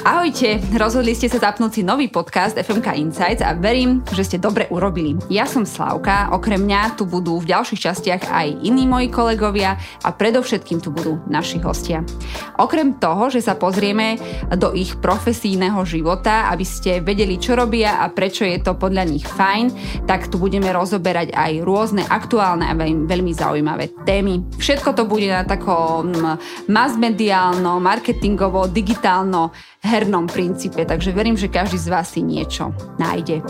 Ahojte, rozhodli ste sa zapnúť si nový podcast FMK Insights a verím, že ste dobre urobili. Ja som Slavka, okrem mňa tu budú v ďalších častiach aj iní moji kolegovia a predovšetkým tu budú naši hostia. Okrem toho, že sa pozrieme do ich profesijného života, aby ste vedeli, čo robia a prečo je to podľa nich fajn, tak tu budeme rozoberať aj rôzne aktuálne a veľmi, zaujímavé témy. Všetko to bude na takom mass-mediálno, marketingovo, digitálno hernom princípe, takže verím, že každý z vás si niečo nájde.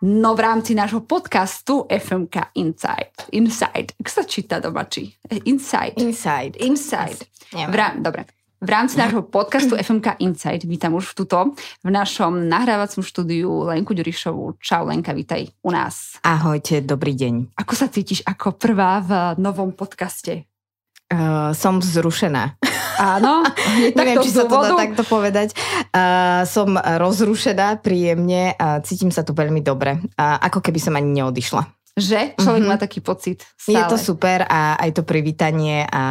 No v rámci nášho podcastu FMK Inside. Inside. Ako sa číta domačí? Inside. Inside. Inside. V rá... Dobre. V rámci nášho podcastu FMK Insight vítam už v tuto v našom nahrávacom štúdiu Lenku Ďurišovú. Čau Lenka, vítaj u nás. Ahojte, dobrý deň. Ako sa cítiš ako prvá v novom podcaste? Uh, som vzrušená. Áno, neviem, či sa to dá takto povedať. Uh, som rozrušená príjemne a cítim sa tu veľmi dobre. Uh, ako keby som ani neodišla. Že? Človek uh-huh. má taký pocit stále. Je to super a aj to privítanie a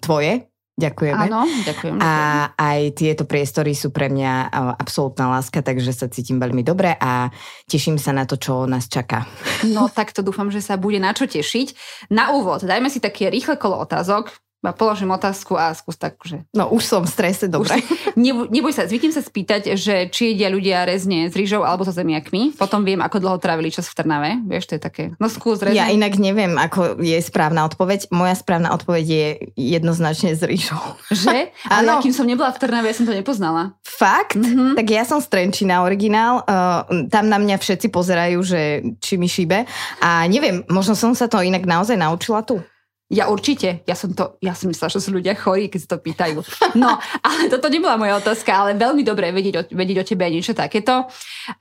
tvoje Ďakujeme. Áno, ďakujem. A aj tieto priestory sú pre mňa absolútna láska, takže sa cítim veľmi dobre a teším sa na to, čo nás čaká. No tak to dúfam, že sa bude na čo tešiť. Na úvod, dajme si také rýchle kolo otázok položím otázku a skús tak, že... No už som v strese, dobre. Už, neboj, neboj sa, zvyknem sa spýtať, že či jedia ľudia rezne s rýžou alebo so zemiakmi. Potom viem, ako dlho trávili čas v Trnave. Vieš, to je také... No skús rezne. Ja inak neviem, ako je správna odpoveď. Moja správna odpoveď je jednoznačne s rýžou. Že? Ale ja, kým som nebola v Trnave, ja som to nepoznala. Fakt? Mm-hmm. Tak ja som z Trenčina originál. Uh, tam na mňa všetci pozerajú, že či mi šíbe. A neviem, možno som sa to inak naozaj naučila tu. Ja určite, ja som to, ja som myslela, že sú ľudia chorí, keď sa to pýtajú. No, ale toto nebola moja otázka, ale veľmi dobré vedieť o, vedieť o tebe niečo takéto.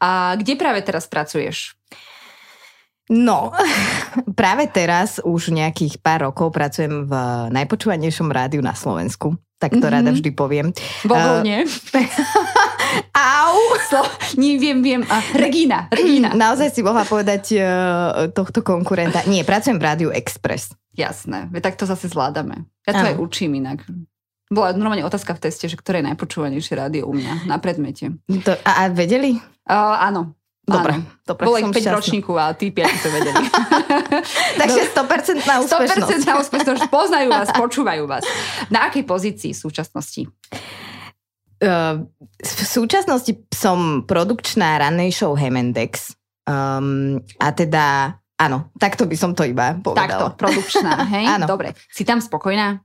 A kde práve teraz pracuješ? No, práve teraz už nejakých pár rokov pracujem v najpočúvanejšom rádiu na Slovensku. Tak to mm-hmm. rada vždy poviem. Bohovne. Uh, Au! So, nie, viem. A, Regina, Regina. Naozaj si mohla povedať uh, tohto konkurenta. Nie, pracujem v Rádiu Express. Jasné, tak to zase zvládame. Ja to ano. aj učím inak. Bola normálne otázka v teste, že ktoré je najpočúvanejšie rádio u mňa na predmete. To, a, a vedeli? Uh, áno. Dobre, áno. dobre. Bolo ich 5 ročníku a tí 5 to vedeli. Takže 100% na úspešnosť. 100% na úspešnosť. Poznajú vás, počúvajú vás. Na akej pozícii v súčasnosti? Uh, v súčasnosti som produkčná rannej show Hemendex. Um, a teda Áno, takto by som to iba povedala. Takto, produkčná, hej? Áno. Dobre. Si tam spokojná?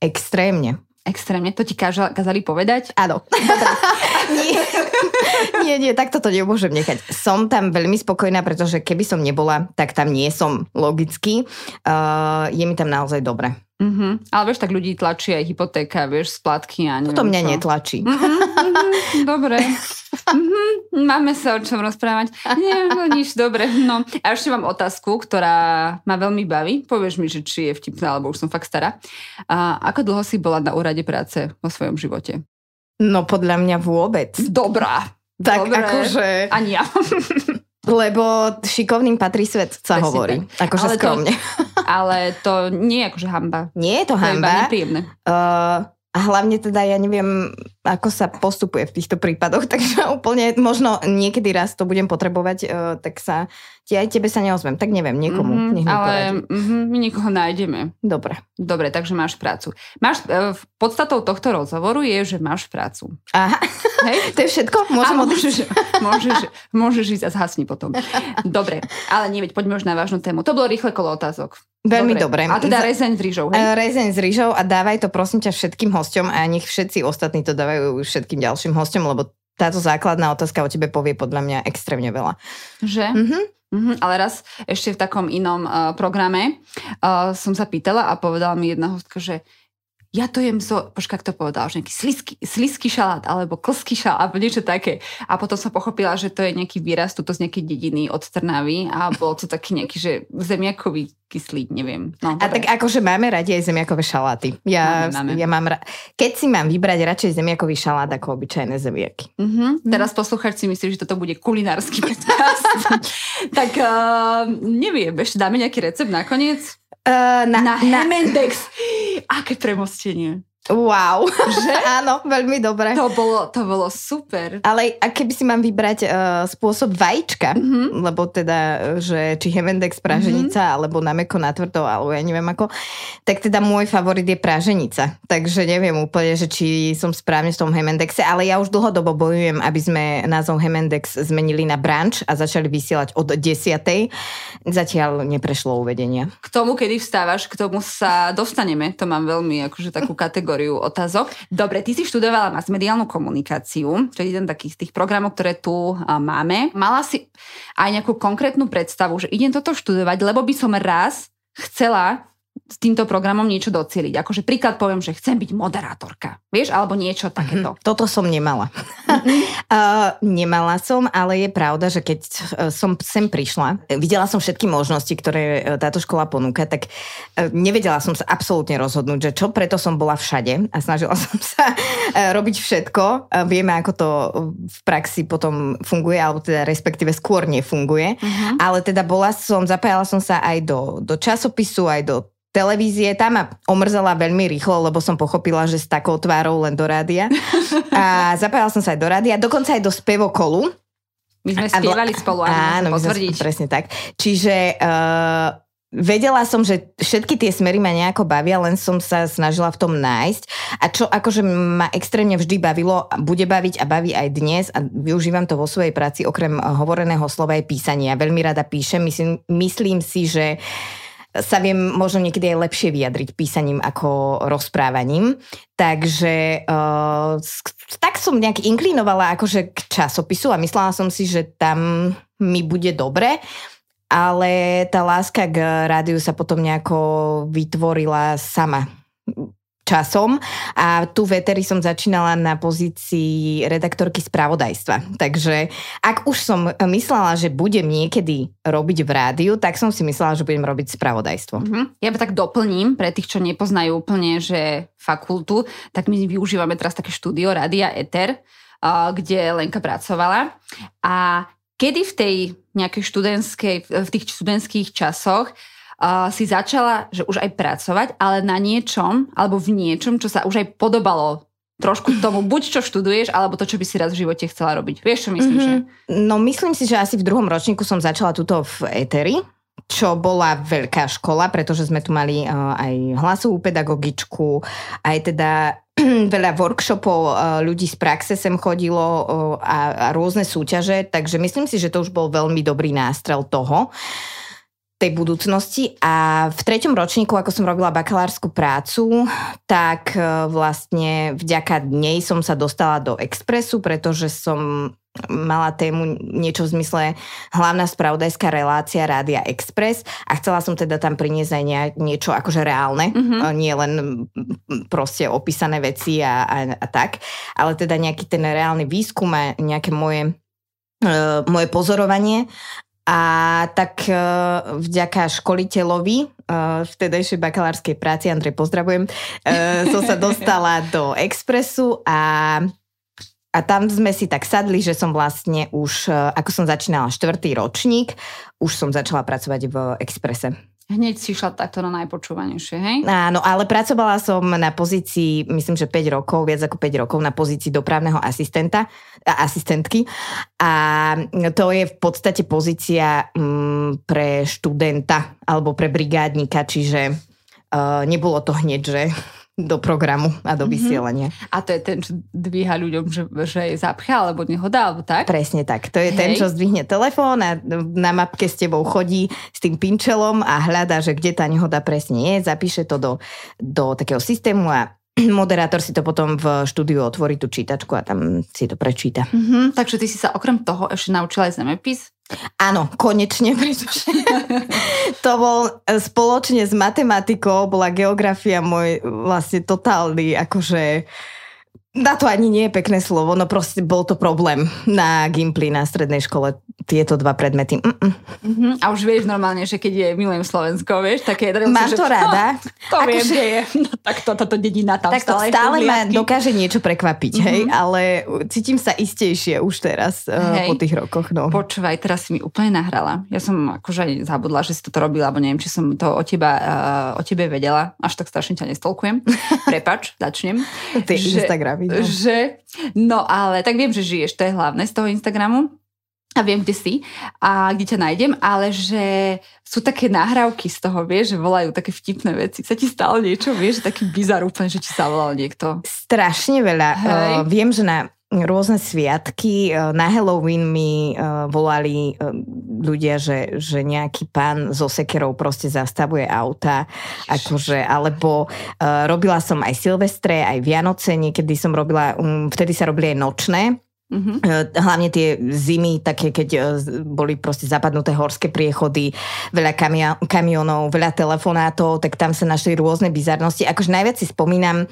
Extrémne. Extrémne? To ti kázali povedať? Áno. nie, nie, nie, takto to nemôžem nechať. Som tam veľmi spokojná, pretože keby som nebola, tak tam nie som logicky. Uh, je mi tam naozaj dobre. Uh-huh. Ale vieš, tak ľudí tlačí aj hypotéka, vieš, splatky a neviem To mňa čo. netlačí. Uh-huh, uh-huh, dobre. Uh-huh, máme sa o čom rozprávať. Nie, no nič, dobre. No a ešte mám otázku, ktorá ma veľmi baví. Povieš mi, že či je vtipná, alebo už som fakt stará. A ako dlho si bola na úrade práce vo svojom živote? No podľa mňa vôbec. Dobrá. Tak Dobre. akože... Ani ja. Lebo šikovným patrí svet, sa Presne hovorí. Tak. Akože ale skromne. To, ale to nie je akože hamba. Nie je to, to hamba. Je iba nepríjemné. Uh, a hlavne teda ja neviem, ako sa postupuje v týchto prípadoch, takže úplne možno niekedy raz to budem potrebovať, uh, tak sa ti aj tebe sa neozvem, tak neviem, niekomu. Mm-hmm, nech ale mm-hmm, my niekoho nájdeme. Dobre. Dobre, takže máš prácu. Máš, uh, podstatou tohto rozhovoru je, že máš prácu. Aha, Hej? to je všetko? Môžem a môžeš, môžeš, môžeš ísť a zhasni potom. Dobre, ale neveď, poďme už na vážnu tému. To bolo rýchle kolo otázok. Veľmi dobre. dobre. A teda rezeň s rýžou, hej? Uh, rezeň s rýžou a dávaj to prosím ťa všetkým hosťom a nech všetci ostatní to dávajú všetkým ďalším hosťom, lebo táto základná otázka o tebe povie podľa mňa extrémne veľa. Že? Mm-hmm. Mm-hmm, ale raz ešte v takom inom uh, programe uh, som sa pýtala a povedala mi jedna hostka, že ja to jem so, počka, to povedal, že nejaký slisky, slisky šalát, alebo klský šalát, alebo niečo také. A potom som pochopila, že to je nejaký výraz tuto z nejakej dediny od Trnavy a bol to taký nejaký, že zemiakový kyslý, neviem. No, a tak akože máme radi aj zemiakové šaláty. Ja, máme, máme. ja mám ra- Keď si mám vybrať radšej zemiakový šalát ako obyčajné zemiaky. Uh-huh. Teraz posluchač si myslí, že toto bude kulinársky podcast. tak uh, neviem, ešte dáme nejaký recept nakoniec? Uh, na, na, na Hemendex. Aké premostenie. Wow, že? Áno, veľmi dobre. To bolo, to bolo super. Ale a keby si mám vybrať uh, spôsob vajíčka, mm-hmm. lebo teda, že či Hemendex praženica, mm-hmm. alebo na meko, na tvrdo, alebo ja neviem ako, tak teda môj favorit je praženica. Takže neviem úplne, že či som správne v tom Hemendexe, ale ja už dlhodobo bojujem, aby sme názov Hemendex zmenili na branč a začali vysielať od 10. Zatiaľ neprešlo uvedenia. K tomu, kedy vstávaš, k tomu sa dostaneme. To mám veľmi akože takú kategóriu kategóriu otázok. Dobre, ty si študovala masmediálnu komunikáciu, čo je jeden takých z tých programov, ktoré tu máme. Mala si aj nejakú konkrétnu predstavu, že idem toto študovať, lebo by som raz chcela s týmto programom niečo docieliť. Akože príklad poviem, že chcem byť moderátorka. Vieš, alebo niečo takéto. Mm-hmm. Toto som nemala. Uh, nemala som, ale je pravda, že keď uh, som sem prišla, videla som všetky možnosti, ktoré uh, táto škola ponúka, tak nevedela som sa absolútne rozhodnúť, že čo preto som bola všade a snažila som sa robiť všetko. Vieme, ako to v praxi potom funguje, alebo teda respektíve skôr nefunguje. Mm-hmm. Ale teda bola som, zapájala som sa aj do, do časopisu, aj do televízie. Tá ma omrzela veľmi rýchlo, lebo som pochopila, že s takou tvárou len do rádia. A zapájala som sa aj do rádia, dokonca aj do spevokolu. My sme spievali spolu, áno, my sme, presne tak. Čiže uh, vedela som, že všetky tie smery ma nejako bavia, len som sa snažila v tom nájsť. A čo akože ma extrémne vždy bavilo, bude baviť a baví aj dnes a využívam to vo svojej práci, okrem hovoreného slova aj písania. Veľmi rada píšem, myslím, myslím si, že uh, sa viem možno niekedy aj lepšie vyjadriť písaním ako rozprávaním. Takže uh, tak som nejak inklinovala akože k časopisu a myslela som si, že tam mi bude dobre ale tá láska k rádiu sa potom nejako vytvorila sama časom a tu veteri som začínala na pozícii redaktorky spravodajstva. Takže ak už som myslela, že budem niekedy robiť v rádiu, tak som si myslela, že budem robiť spravodajstvo. Mm-hmm. Ja tak doplním pre tých, čo nepoznajú úplne, že fakultu, tak my využívame teraz také štúdio Rádia Eter, kde Lenka pracovala. A kedy v tej nejakej študentskej, v tých študentských časoch uh, si začala, že už aj pracovať, ale na niečom, alebo v niečom, čo sa už aj podobalo trošku tomu, buď čo študuješ, alebo to, čo by si raz v živote chcela robiť. Vieš, čo myslím? Mm-hmm. Že? No myslím si, že asi v druhom ročníku som začala túto v Eteri, čo bola veľká škola, pretože sme tu mali uh, aj hlasovú pedagogičku, aj teda veľa workshopov, uh, ľudí z praxe sem chodilo uh, a, a rôzne súťaže, takže myslím si, že to už bol veľmi dobrý nástrel toho. Tej budúcnosti. A v treťom ročníku, ako som robila bakalárskú prácu, tak e, vlastne vďaka nej som sa dostala do Expressu, pretože som mala tému niečo v zmysle hlavná spravodajská relácia Rádia Express a chcela som teda tam priniesť aj niečo akože reálne, mm-hmm. nie len proste opísané veci a, a, a tak, ale teda nejaký ten reálny výskum a nejaké moje Uh, moje pozorovanie a tak e, vďaka školiteľovi uh, vtedajšej bakalárskej práci, Andrej, pozdravujem, uh, som sa dostala do Expressu a a tam sme si tak sadli, že som vlastne už, ako som začínala štvrtý ročník, už som začala pracovať v Exprese. Hneď si šla takto na najpočúvanejšie, hej? Áno, ale pracovala som na pozícii, myslím, že 5 rokov, viac ako 5 rokov na pozícii dopravného asistenta, asistentky a to je v podstate pozícia mm, pre študenta alebo pre brigádnika, čiže uh, nebolo to hneď, že do programu a do mhm. vysielania. Mm-hmm. A to je ten, čo dvíha ľuďom, že, že je zapcha alebo nehoda, alebo tak? Presne tak. To je Hej. ten, čo zdvihne telefón a na mapke s tebou chodí s tým pinčelom a hľadá, že kde tá nehoda presne je, zapíše to do, do takého systému a moderátor si to potom v štúdiu otvorí tú čítačku a tam si to prečíta. Mm-hmm, takže ty si sa okrem toho ešte naučila aj zemepis? Áno, konečne, pretože to bol e, spoločne s matematikou, bola geografia môj vlastne totálny, akože na to ani nie je pekné slovo, no proste bol to problém na Gimply na strednej škole, tieto dva predmety. Mm-mm. Uh-huh. A už vieš normálne, že keď je milujem Slovensko, vieš, také... Mám to rada. No, to Ako viem, že je. No, tak to, táto dedina tam tak stále, stále ma dokáže niečo prekvapiť, uh-huh. hej, ale cítim sa istejšie už teraz uh, po tých rokoch. No. Počúvaj, teraz si mi úplne nahrala. Ja som akože aj zabudla, že si toto robila, alebo neviem, či som to o, teba, uh, o tebe vedela. Až tak strašne ťa nestolkujem. Prepač, začnem. Ty že, Instagramy. No. Že, no ale tak viem, že žiješ, to je hlavné z toho Instagramu a viem, kde si a kde ťa nájdem, ale že sú také nahrávky z toho, vieš, že volajú také vtipné veci. Sa ti stalo niečo, vieš, taký bizar úplne, že ti sa volal niekto. Strašne veľa. Uh, viem, že na rôzne sviatky. Na Halloween mi volali ľudia, že, že nejaký pán so sekerou proste zastavuje auta. Akože, alebo robila som aj Silvestre, aj Vianoce, niekedy som robila, um, vtedy sa robili aj nočné Mm-hmm. Hlavne tie zimy, také keď e, boli proste zapadnuté horské priechody, veľa kamia- kamionov, veľa telefonátov, tak tam sa našli rôzne bizarnosti. Akože najviac si spomínam,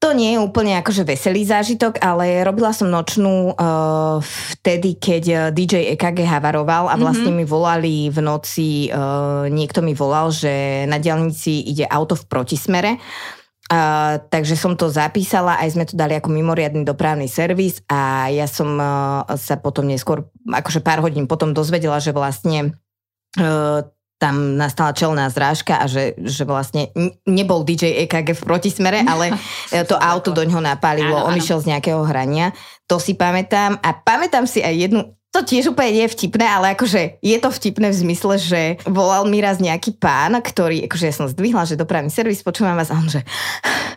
to nie je úplne akože veselý zážitok, ale robila som nočnú uh, vtedy, keď e, DJ EKG havaroval a vlastne mm-hmm. mi volali v noci, uh, niekto mi volal, že na diálnici ide auto v protismere Uh, takže som to zapísala, aj sme to dali ako mimoriadný dopravný servis a ja som uh, sa potom neskôr, akože pár hodín potom dozvedela, že vlastne uh, tam nastala čelná zrážka a že, že vlastne nebol DJ EKG v protismere, ale to auto do ňoho napálilo, on išiel z nejakého hrania. To si pamätám a pamätám si aj jednu to tiež úplne nie je vtipné, ale akože je to vtipné v zmysle, že volal mi raz nejaký pán, ktorý, akože ja som zdvihla, že dopravný servis, počúvam vás a on, že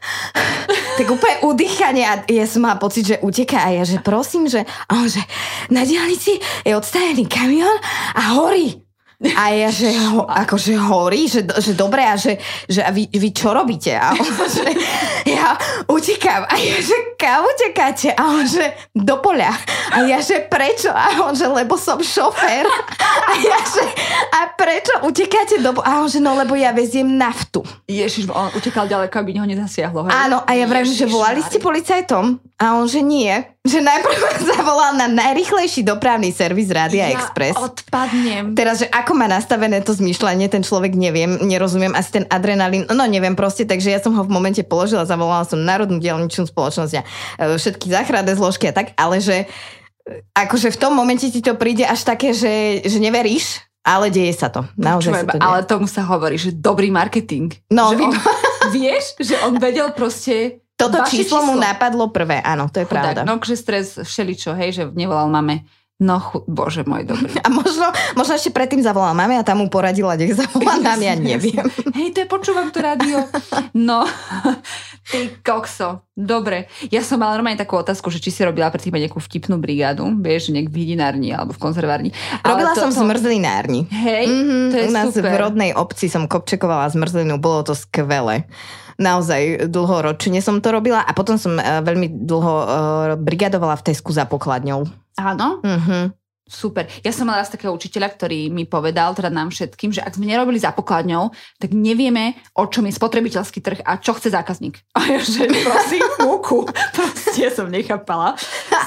tak úplne udýchanie a ja som mala pocit, že uteká a ja, že prosím, že, a on, že na diálnici je odstavený kamión a horí. A ja, že ho, akože horí, že, že dobre, a že, že a vy, vy čo robíte? A on, že ja utekám. A ja, že kam utekáte? A on, že do poľa. A ja, že prečo? A on, že lebo som šofér. A ja, že a prečo utekáte do A on, že no lebo ja veziem naftu. Ježiš, on utekal ďaleko, aby ho nezasiahlo. Hej? Áno, a ja vrajím, že volali ste policajtom? A on, že nie. Že najprv zavolal na najrychlejší dopravný servis Rádia ja Express. odpadnem. Teraz, že ako má nastavené to zmýšľanie, ten človek neviem, nerozumiem, asi ten adrenalín, no neviem proste, takže ja som ho v momente položila, zavolala som Národnú dielničnú spoločnosť a e, všetky záchranné zložky a tak, ale že e, akože v tom momente ti to príde až také, že, že neveríš, ale deje sa to. Naozaj Čo, sa to deje. Ale tomu sa hovorí, že dobrý marketing. No, že on, vieš, že on vedel proste toto číslo, číslo mu napadlo prvé, áno, to je Chudák, pravda. No, že stres, všeličo, hej, že nevolal mame. No, chu, bože môj, dobrý. A možno, možno ešte predtým zavolal mame a tam mu poradila, nech zavolá nám, ja neviem. Hej, to je, počúvam to rádio. No, ty kokso. Dobre. Ja som mala normálne takú otázku, že či si robila predtým nejakú vtipnú brigádu, vieš, nejak v hydinárni alebo v konzervárni. Robila to, som to... zmrzlinárni. Hej, mm-hmm, to je U nás super. v rodnej obci som kopčekovala zmrzlinu, bolo to skvelé naozaj dlhoročne som to robila a potom som uh, veľmi dlho uh, brigadovala v Tesku za pokladňou. Áno? Mhm. Super. Ja som mala raz takého učiteľa, ktorý mi povedal, teda nám všetkým, že ak sme nerobili za pokladňou, tak nevieme, o čom je spotrebiteľský trh a čo chce zákazník. A ja, že prosím, múku. Proste som nechápala.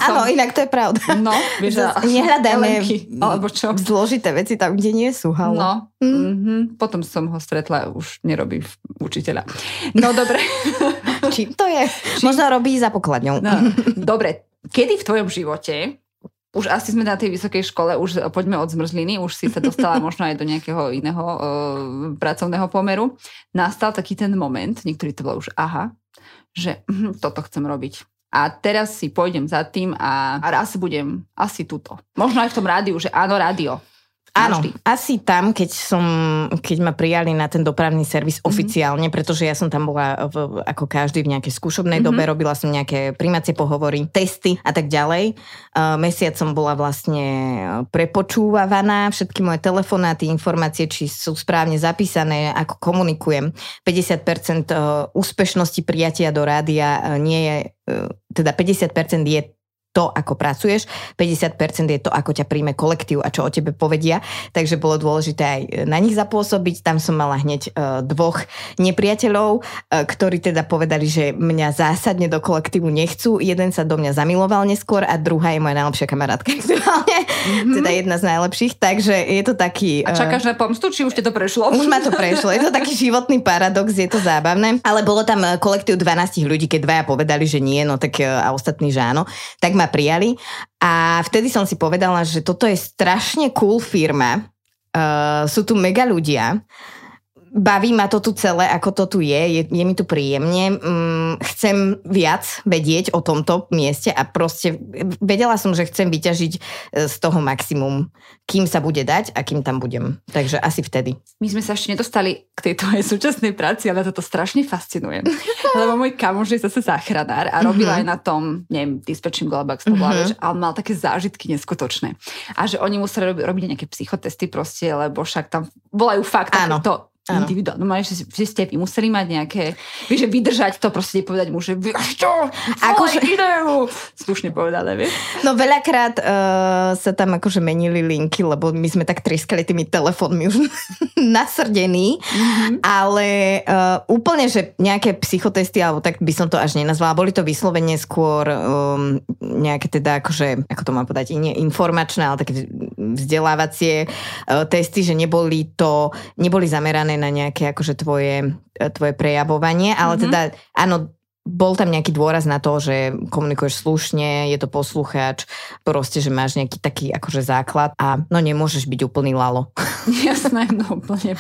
Áno, inak to je pravda. No, vieš, Nehľadáme alebo čo. zložité veci tam, kde nie sú. Halo. No, mm. mm-hmm. potom som ho stretla, už nerobí učiteľa. No, dobre. Čím to je? Čím? Možno robí za pokladňou. No, dobre, kedy v tvojom živote už asi sme na tej vysokej škole, už poďme od zmrzliny, už si sa dostala možno aj do nejakého iného uh, pracovného pomeru. Nastal taký ten moment, niektorí to bolo už aha, že hm, toto chcem robiť. A teraz si pôjdem za tým a, a raz budem asi tuto. Možno aj v tom rádiu, že áno, rádio. Áno, asi tam, keď som, keď ma prijali na ten dopravný servis mm-hmm. oficiálne, pretože ja som tam bola v, ako každý v nejakej skúšobnej mm-hmm. dobe, robila som nejaké primacie pohovory, testy a tak ďalej. Uh, mesiac som bola vlastne prepočúvaná, všetky moje telefonáty, informácie, či sú správne zapísané, ako komunikujem. 50% uh, úspešnosti prijatia do rádia uh, nie je, teda 50% je to, ako pracuješ, 50% je to, ako ťa príjme kolektív a čo o tebe povedia, takže bolo dôležité aj na nich zapôsobiť. Tam som mala hneď uh, dvoch nepriateľov, uh, ktorí teda povedali, že mňa zásadne do kolektívu nechcú. Jeden sa do mňa zamiloval neskôr a druhá je moja najlepšia kamarátka aktuálne, mm-hmm. teda jedna z najlepších, takže je to taký... A čakáš uh, na pomstu, či už ti to prešlo? Už ma to prešlo, je to taký životný paradox, je to zábavné, ale bolo tam kolektív 12 ľudí, keď dvaja povedali, že nie, no tak a ostatní, že áno, tak ma prijali a vtedy som si povedala, že toto je strašne cool firma, uh, sú tu mega ľudia, baví ma to tu celé, ako to tu je, je, je mi tu príjemne. Mm, chcem viac vedieť o tomto mieste a proste vedela som, že chcem vyťažiť e, z toho maximum, kým sa bude dať a kým tam budem. Takže asi vtedy. My sme sa ešte nedostali k tejto aj súčasnej práci, ale toto strašne fascinuje. Lebo môj kamoš je zase záchranár a robil mm-hmm. aj na tom, neviem, dispečím Globax to bola, mm-hmm. ale mal také zážitky neskutočné. A že oni museli robiť, robiť nejaké psychotesty proste, lebo však tam volajú fakt Áno. to individuálne. No, že, že ste vy museli mať nejaké, vieš, že vydržať to, proste povedať mu, že vieš čo, akože ideu. Slušne povedané, vieš. No veľakrát uh, sa tam akože menili linky, lebo my sme tak triskali tými telefónmi už nasrdení, mm-hmm. ale uh, úplne, že nejaké psychotesty, alebo tak by som to až nenazvala, boli to vyslovene skôr um, nejaké teda akože, ako to mám povedať, nie informačné, ale také vzdelávacie uh, testy, že neboli to, neboli zamerané na nejaké akože tvoje, e, tvoje prejavovanie, ale mm-hmm. teda áno, bol tam nejaký dôraz na to, že komunikuješ slušne, je to poslucháč, proste, že máš nejaký taký akože základ a no nemôžeš byť úplný lalo. Jasné, no úplne.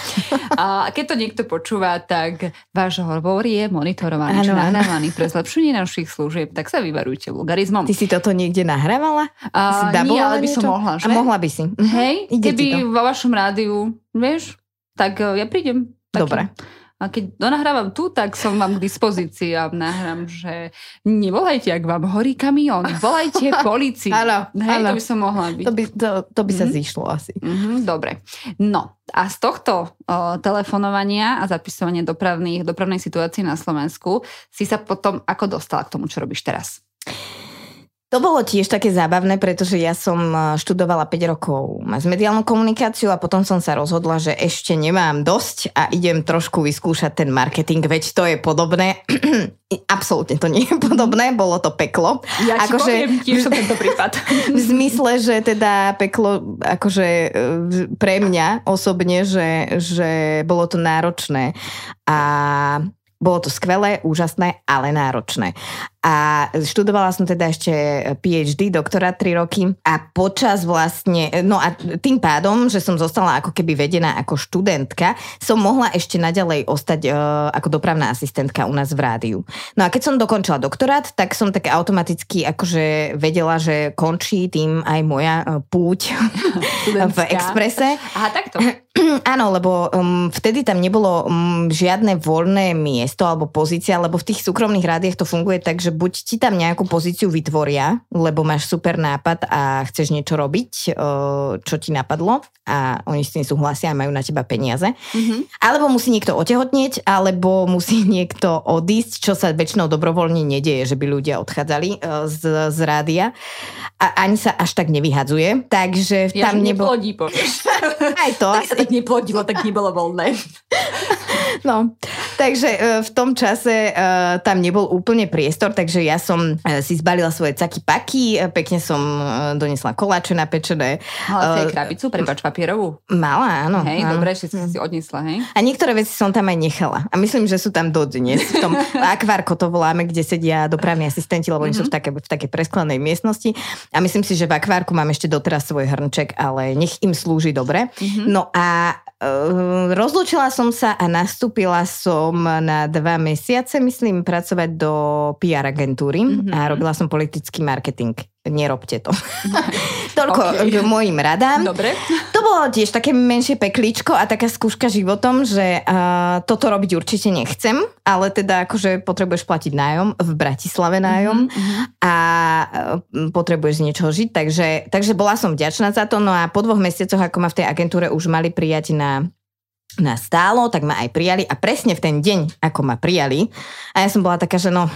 A keď to niekto počúva, tak váš hovor je monitorovaný, ano, či nahrávaný pre zlepšenie našich služieb, tak sa vyvarujte vulgarizmom. Ty si toto niekde nahrávala? A, nie, ale by som mohla, že? A mohla by si. Hej, Ide keby vo vašom rádiu, vieš, tak e, ja prídem. Taký. Dobre. A keď donahrávam tu, tak som vám k dispozícii a nahrám, že nevolajte, ak vám horí kamión, volajte policii. Áno, Hej, to by som mohla byť. To by, to, to by mm-hmm. sa zišlo asi. Mm-hmm, dobre. No a z tohto o, telefonovania a zapisovania dopravných, dopravnej situácie na Slovensku si sa potom ako dostala k tomu, čo robíš teraz? To bolo tiež také zábavné, pretože ja som e, študovala 5 rokov s mediálnu komunikáciu a potom som sa rozhodla, že ešte nemám dosť a idem trošku vyskúšať ten marketing, veď to je podobné. Absolútne to nie je podobné, bolo to peklo. Ja ti akože, poviem, tiež som tento prípad. v zmysle, že teda peklo akože e, pre mňa osobne, že, že bolo to náročné a bolo to skvelé, úžasné, ale náročné. A študovala som teda ešte PhD, doktora 3 roky a počas vlastne, no a tým pádom, že som zostala ako keby vedená ako študentka, som mohla ešte naďalej ostať uh, ako dopravná asistentka u nás v rádiu. No a keď som dokončila doktorát, tak som tak automaticky akože vedela, že končí tým aj moja uh, púť v Exprese. Aha, takto. Áno, lebo um, vtedy tam nebolo um, žiadne voľné miesto alebo pozícia, lebo v tých súkromných rádiách to funguje tak, že buď ti tam nejakú pozíciu vytvoria, lebo máš super nápad a chceš niečo robiť, čo ti napadlo a oni s tým súhlasia a majú na teba peniaze. Mm-hmm. Alebo musí niekto otehotnieť, alebo musí niekto odísť, čo sa väčšinou dobrovoľne nedieje, že by ľudia odchádzali z, z rádia. A ani sa až tak nevyhadzuje, takže ja, tam nebolo... Neplodí, Aj to. tak sa tak neplodilo, tak nebolo voľné. No, takže e, v tom čase uh, tam nebol úplne priestor, takže ja som uh, si zbalila svoje caky paky, pekne som donesla koláče napečené. Mala uh, krabicu, prepač papierovú? Mala, áno. Hej, áno. dobre, ešte si odnesla, hej? A niektoré veci som tam aj nechala. A myslím, že sú tam dodnes. V tom akvárko to voláme, kde sedia dopravní asistenti, lebo oni mm-hmm. sú v mhm. také, v takej presklenej miestnosti. A myslím si, že v akvárku mám ešte doteraz svoj hrnček, ale nech im slúži dobre. Mm-hmm. No a uh, rozlúčila som sa a nastúpila som na dva mesiace, myslím, pracovať do PR agentúry mm-hmm. a robila som politický marketing nerobte to. Toľko okay. k mojim radám. Dobre. Bolo tiež také menšie peklíčko a taká skúška životom, že uh, toto robiť určite nechcem, ale teda akože potrebuješ platiť nájom, v Bratislave nájom mm-hmm. a uh, potrebuješ z niečoho žiť, takže, takže bola som vďačná za to, no a po dvoch mesiacoch, ako ma v tej agentúre už mali prijať na na stálo, tak ma aj prijali a presne v ten deň, ako ma prijali, a ja som bola taká, že no,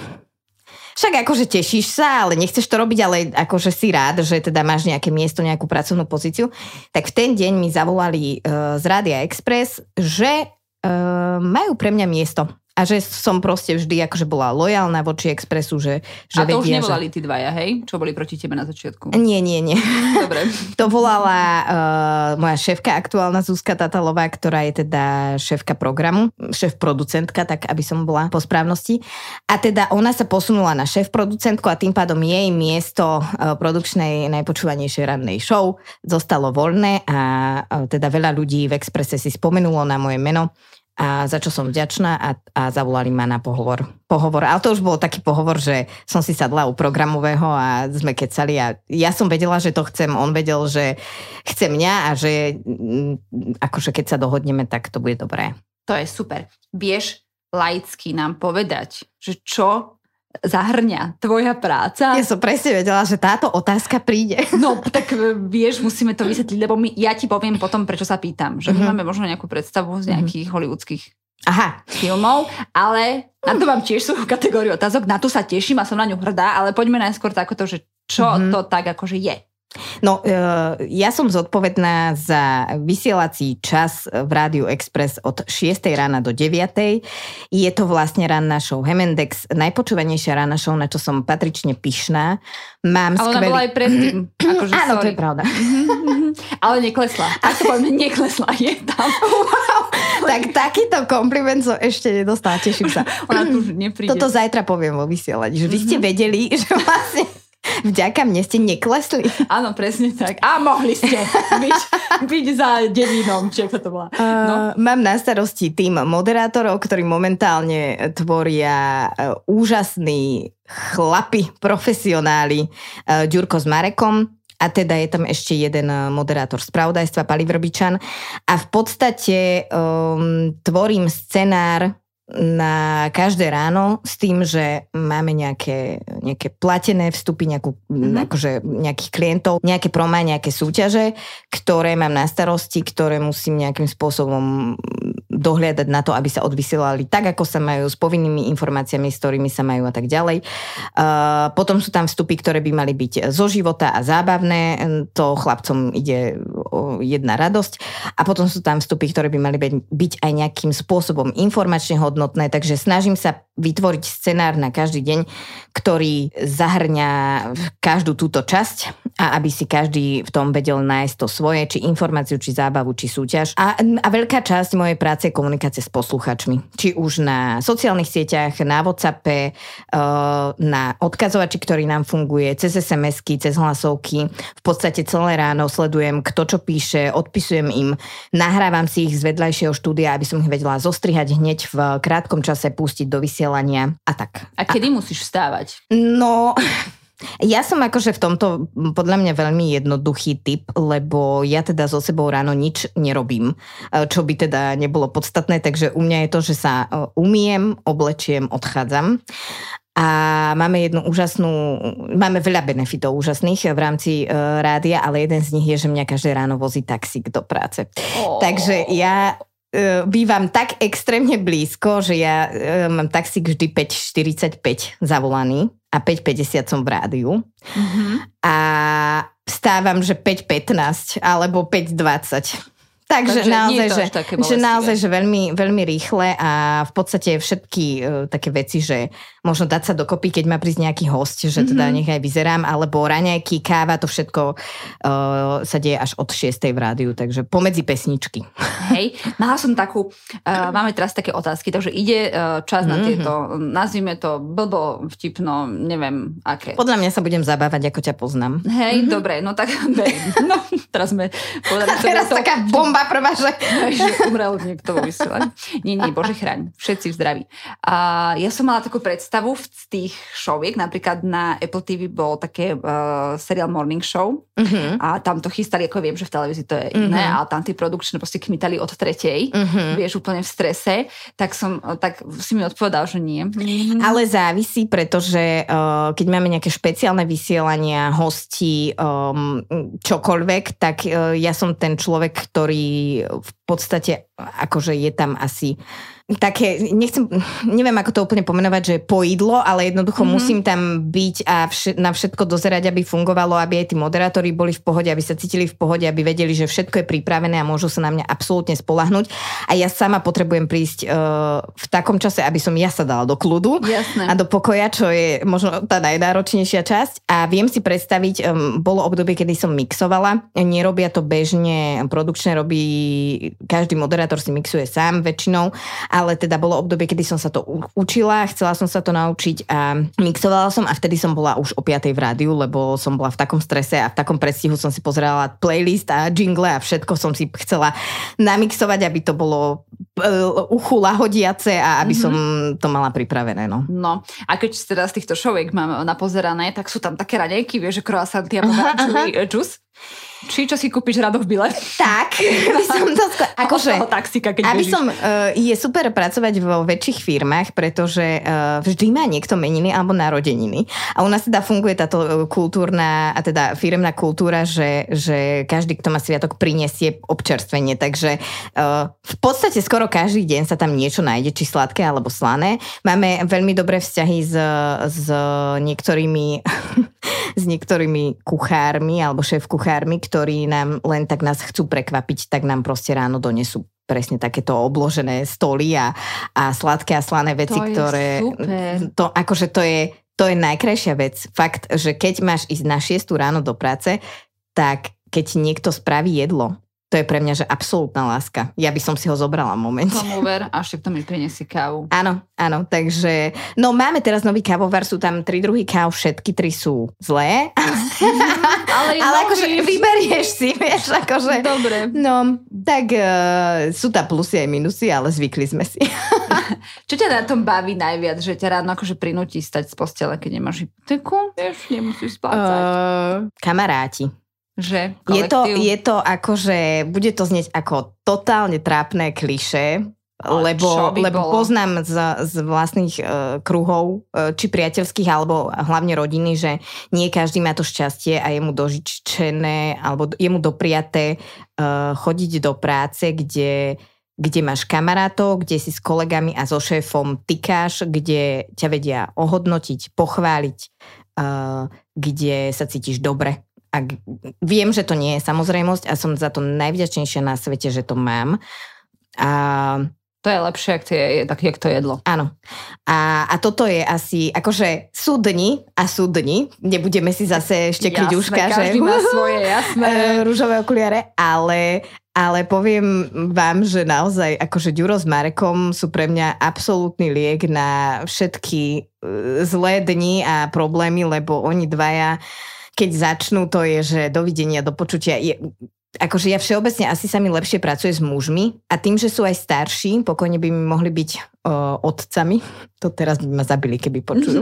však akože tešíš sa, ale nechceš to robiť, ale akože si rád, že teda máš nejaké miesto, nejakú pracovnú pozíciu. Tak v ten deň mi zavolali uh, z Rádia Express, že uh, majú pre mňa miesto a že som proste vždy akože bola lojálna voči Expressu, že, že A to vedia, už nevolali že... tí dvaja, hej? Čo boli proti tebe na začiatku? Nie, nie, nie. Dobre. To volala uh, moja šéfka aktuálna Zuzka Tatalová, ktorá je teda šéfka programu, šéf producentka, tak aby som bola po správnosti. A teda ona sa posunula na šéf producentku a tým pádom jej miesto uh, produkčnej najpočúvanejšej rannej show zostalo voľné a uh, teda veľa ľudí v Exprese si spomenulo na moje meno a za čo som vďačná a, a zavolali ma na pohovor. pohovor. Ale to už bol taký pohovor, že som si sadla u programového a sme kecali a ja som vedela, že to chcem, on vedel, že chce mňa a že mm, akože keď sa dohodneme, tak to bude dobré. To je super. Vieš laicky nám povedať, že čo zahrňa tvoja práca? Ja som presne vedela, že táto otázka príde. No, tak e, vieš, musíme to vysvetliť, lebo my, ja ti poviem potom, prečo sa pýtam. Že my Mhm. máme možno nejakú predstavu z nejakých hollywoodských Aha, filmov, ale na to mám tiež svoju kategóriu otázok, na to sa teším a som na ňu hrdá, ale poďme najskôr takoto, že čo Mhm. to tak akože je. No, e, ja som zodpovedná za vysielací čas v Rádiu Express od 6. rána do 9. Je to vlastne ranná show Hemendex, najpočúvanejšia ranná show, na čo som patrične pyšná. Mám Ale ona skvelý... bola aj predtým. Akože, Áno, to sorry. je pravda. ale neklesla. Tak to poďme, neklesla. Je tam. tak takýto kompliment som ešte nedostala, teším sa. Ona tu nepríde. Toto zajtra poviem vo vysielaní, že vy ste Mhm. vedeli, že vlastne vďaka mne ste neklesli. Áno, presne tak. A mohli ste byť, byť za devínom, či ako to bola. No. Uh, mám na starosti tým moderátorov, ktorí momentálne tvoria uh, úžasní chlapi, profesionáli uh, Ďurko s Marekom a teda je tam ešte jeden moderátor spravodajstva, Pali Vrbičan a v podstate um, tvorím scenár na každé ráno s tým, že máme nejaké, nejaké platené vstupy, nejakú, Mhm. mm-hmm. akože nejakých klientov, nejaké promá, nejaké súťaže, ktoré mám na starosti, ktoré musím nejakým spôsobom dohliadať na to, aby sa odvysielali tak, ako sa majú, s povinnými informáciami, s ktorými sa majú a tak ďalej. Uh, potom sú tam vstupy, ktoré by mali byť zo života a zábavné, to chlapcom ide jedna radosť. A potom sú tam vstupy, ktoré by mali byť, byť aj nejakým spôsobom informačne hodnotné, takže snažím sa vytvoriť scenár na každý deň, ktorý zahrňa každú túto časť a aby si každý v tom vedel nájsť to svoje, či informáciu, či zábavu, či súťaž. A, a veľká časť mojej práce je komunikácia s posluchačmi. Či už na sociálnych sieťach, na Whatsappe, eh, na odkazovači, ktorý nám funguje, cez SMS-ky, cez hlasovky. V podstate celé ráno sledujem, kto čo píše, odpisujem im, nahrávam si ich z vedľajšieho štúdia, aby som ich vedela zostrihať hneď v krátkom čase, pustiť do vysielania a tak. A kedy musíš vstávať? No, ja som akože v tomto podľa mňa veľmi jednoduchý typ, lebo ja teda so sebou ráno nič nerobím, čo by teda nebolo podstatné, takže u mňa je to, že sa e, umiem, oblečiem, odchádzam. A máme jednu úžasnú, máme veľa benefitov úžasných v rámci uh, rádia, ale jeden z nich je, že mňa každé ráno vozí taxík do práce. Oh. Takže ja e, bývam tak extrémne blízko, že ja e, mám taxík vždy 5.45 zavolaný a 5.50 som v rádiu Mhm. a vstávam, že 5.15 alebo 5.20. Takže, Takže naozaj, že, že naozaj, že veľmi, veľmi rýchle a v podstate všetky uh, také veci, že možno dať sa dokopy, keď má prísť nejaký host, že teda Mhm. nech aj vyzerám, alebo raňajky, káva, to všetko uh, sa deje až od 6. v rádiu, takže pomedzi pesničky. Hej, mala som takú, uh, máme teraz také otázky, takže ide uh, čas na Mhm. tieto, nazvime to blbo, vtipno, neviem aké. Podľa mňa sa budem zabávať, ako ťa poznám. Hej, dobre, no tak no, teraz sme povedali, teraz to, taká bomba prvá, že... že umrel niekto vo vysielaní. Nie, nie, bože chraň, všetci v zdraví. A ja som mala takú predstavu z tých showiek, napríklad na Apple TV bol také uh, serial Morning Show Uh-huh. a tam to chystali, ako viem, že v televízii to je iné, Mhm. a tam tí produkčné proste kmitali od tretej, Uh-huh. vieš, úplne v strese, tak som, tak si mi odpovedal, že nie. Ale závisí, pretože uh, keď máme nejaké špeciálne vysielania, hosti, um, čokoľvek, tak uh, ja som ten človek, ktorý v podstate akože je tam asi také, nechcem, neviem ako to úplne pomenovať, že poidlo, ale jednoducho mm-hmm. musím tam byť a vš- na všetko dozerať, aby fungovalo, aby aj tí moderátori boli v pohode, aby sa cítili v pohode, aby vedeli, že všetko je pripravené a môžu sa na mňa absolútne spolahnuť. A ja sama potrebujem prísť uh, v takom čase, aby som ja sa dala do kľudu Jasné. a do pokoja, čo je možno tá najnáročnejšia časť. A viem si predstaviť, um, bolo obdobie, kedy som mixovala. Nerobia to bežne, produkčne robí, každý moderátor si mixuje sám väčšinou, ale teda bolo obdobie, kedy som sa to učila, chcela som sa to naučiť a mixovala som a vtedy som bola už o 5 v rádiu, lebo som bola v takom strese a v takom predstihu som si pozerala playlist a jingle a všetko som si chcela namixovať, aby to bolo uh, uchu lahodiace a aby mm-hmm. som to mala pripravené. No. no a keď teda z týchto šoviek mám napozerané, tak sú tam také raňajky, vieš, že croissanty a džus. Či čo si kúpiš rado v bile? Tak, by som to skôr... Akože, taxika, keď aby som, uh, je super pracovať vo väčších firmách, pretože uh, vždy má niekto meniny alebo narodeniny. A u nás teda funguje táto kultúrna, a teda firmná kultúra, že, že každý, kto má sviatok, prinesie občerstvenie. Takže uh, v podstate skoro každý deň sa tam niečo nájde, či sladké alebo slané. Máme veľmi dobré vzťahy s, s niektorými s niektorými kuchármi alebo šéf kuchármi, ktorí nám len tak nás chcú prekvapiť, tak nám proste ráno donesú presne takéto obložené stoly a, a sladké a slané veci, to ktoré... Super. To, akože to je, to je najkrajšia vec. Fakt, že keď máš ísť na 6 ráno do práce, tak keď niekto spraví jedlo, to je pre mňa, že absolútna láska. Ja by som si ho zobrala momente. Tomu ver, a ešte to mi priniesie kávu. Áno, áno, takže... No máme teraz nový kávovar, sú tam tri druhy káv, všetky tri sú zlé. ale ale akože vyberieš si, vieš, akože... Dobre. No, tak uh, sú tam plusy aj minusy, ale zvykli sme si. Čo ťa na tom baví najviac, že ťa ráno akože prinúti stať z postele, keď nemáš hypotéku? Vieš, nemusíš splácať. Uh, kamaráti. Že je to, je to ako, že bude to znieť ako totálne trápne kliše, lebo, lebo poznám z, z vlastných uh, kruhov, uh, či priateľských, alebo hlavne rodiny, že nie každý má to šťastie a je mu dožičené, alebo je mu dopriaté uh, chodiť do práce, kde, kde máš kamarátov, kde si s kolegami a so šéfom tykáš, kde ťa vedia ohodnotiť, pochváliť, uh, kde sa cítiš dobre a viem, že to nie je samozrejmosť a som za to najvďačnejšia na svete, že to mám. A to je lepšie, ak to je, tak, jak to jedlo. Áno. A, a toto je asi, akože sú dni a sú dni, nebudeme si zase jasné, uška, že má svoje, jasné. rúžové okuliare, ale, ale poviem vám, že naozaj akože Ďuro s Marekom sú pre mňa absolútny liek na všetky e, zlé dni a problémy, lebo oni dvaja keď začnú, to je, že dovidenia, do počutia. Je, akože ja všeobecne asi sa mi lepšie pracuje s mužmi a tým, že sú aj starší, pokojne by mi mohli byť uh, otcami. To teraz by ma zabili, keby počujú.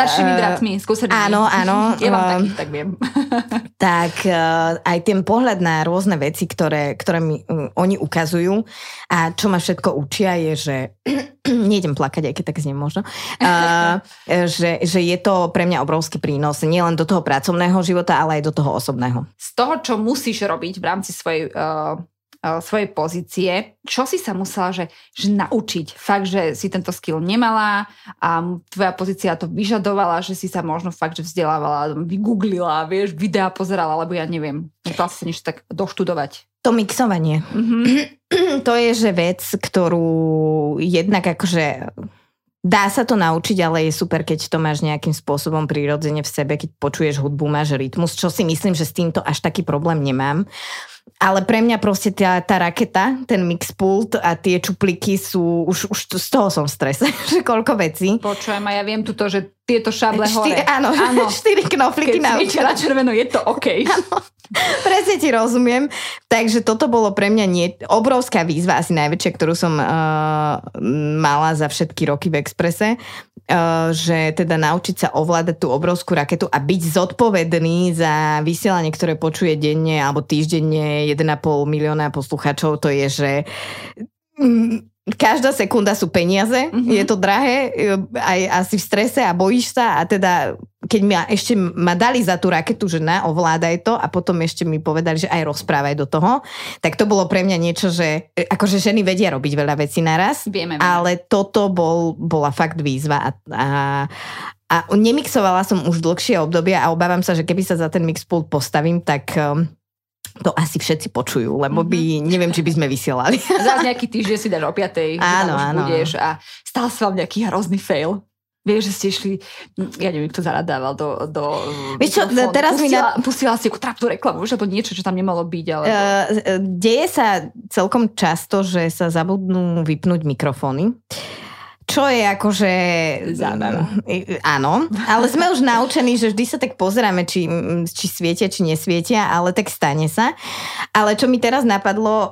Staršími bratmi, skúsenými. Áno, áno. Ja mám takých, tak viem. tak uh, aj ten pohľad na rôzne veci, ktoré, ktoré mi uh, oni ukazujú a čo ma všetko učia je, že nejdem plakať, aj keď tak znie možno, uh, že, že je to pre mňa obrovský prínos nielen do toho pracovného života, ale aj do toho osobného. Z toho, čo musíš robiť v rámci svojej uh, Eh, svojej pozície. Čo si sa musela že, že naučiť? Fakt, že si tento skill nemala a tvoja pozícia to vyžadovala, že si sa možno fakt, že vzdelávala, vygooglila, vieš, videa pozerala, alebo ja neviem. Musela si niečo tak doštudovať. To mixovanie. Mm-hmm. to je, že vec, ktorú jednak akože Dá sa to naučiť, ale je super, keď to máš nejakým spôsobom prirodzene v sebe, keď počuješ hudbu, máš rytmus, čo si myslím, že s týmto až taký problém nemám. Ale pre mňa proste tá, tá raketa, ten mixpult a tie čupliky sú, už, už z toho som v strese, že koľko vecí. Počujem a ja viem tuto, že tieto šable Šty, hore. Áno, áno. štyri knofliky na na červeno, je to OK. Áno, presne ti rozumiem. Takže toto bolo pre mňa nie, obrovská výzva, asi najväčšia, ktorú som uh, mala za všetky roky v Exprese Eh, že teda naučiť sa ovládať tú obrovskú raketu a byť zodpovedný za vysielanie, ktoré počuje denne alebo týždenne 1,5 milióna poslucháčov, to je, že mm, každá sekunda sú peniaze, mm-hmm. je to drahé, eh, aj asi v strese a bojíš sa a teda keď ma ešte ma dali za tú raketu, že na, ovládaj to a potom ešte mi povedali, že aj rozprávaj do toho, tak to bolo pre mňa niečo, že akože ženy vedia robiť veľa vecí naraz, Vieme, vieme. ale toto bol, bola fakt výzva a, a, a nemixovala som už dlhšie obdobie a obávam sa, že keby sa za ten mixpult postavím, tak um, to asi všetci počujú, lebo by, neviem, či by sme vysielali. Za nejaký týždeň si dáš o 5. Áno, áno. budeš a stal sa vám nejaký hrozný fail. Vieš, že ste išli, ja neviem, kto zaradával do, do Vieš čo, mikrofónu. teraz mi pustila, pustila si ako trapnú reklamu, že to niečo, čo tam nemalo byť, ale... Uh, deje sa celkom často, že sa zabudnú vypnúť mikrofóny. Čo je akože... Zábava. Mm, Áno, ale sme už naučení, že vždy sa tak pozeráme, či, mm, či svietia, či nesvietia, ale tak stane sa. Ale čo mi teraz napadlo,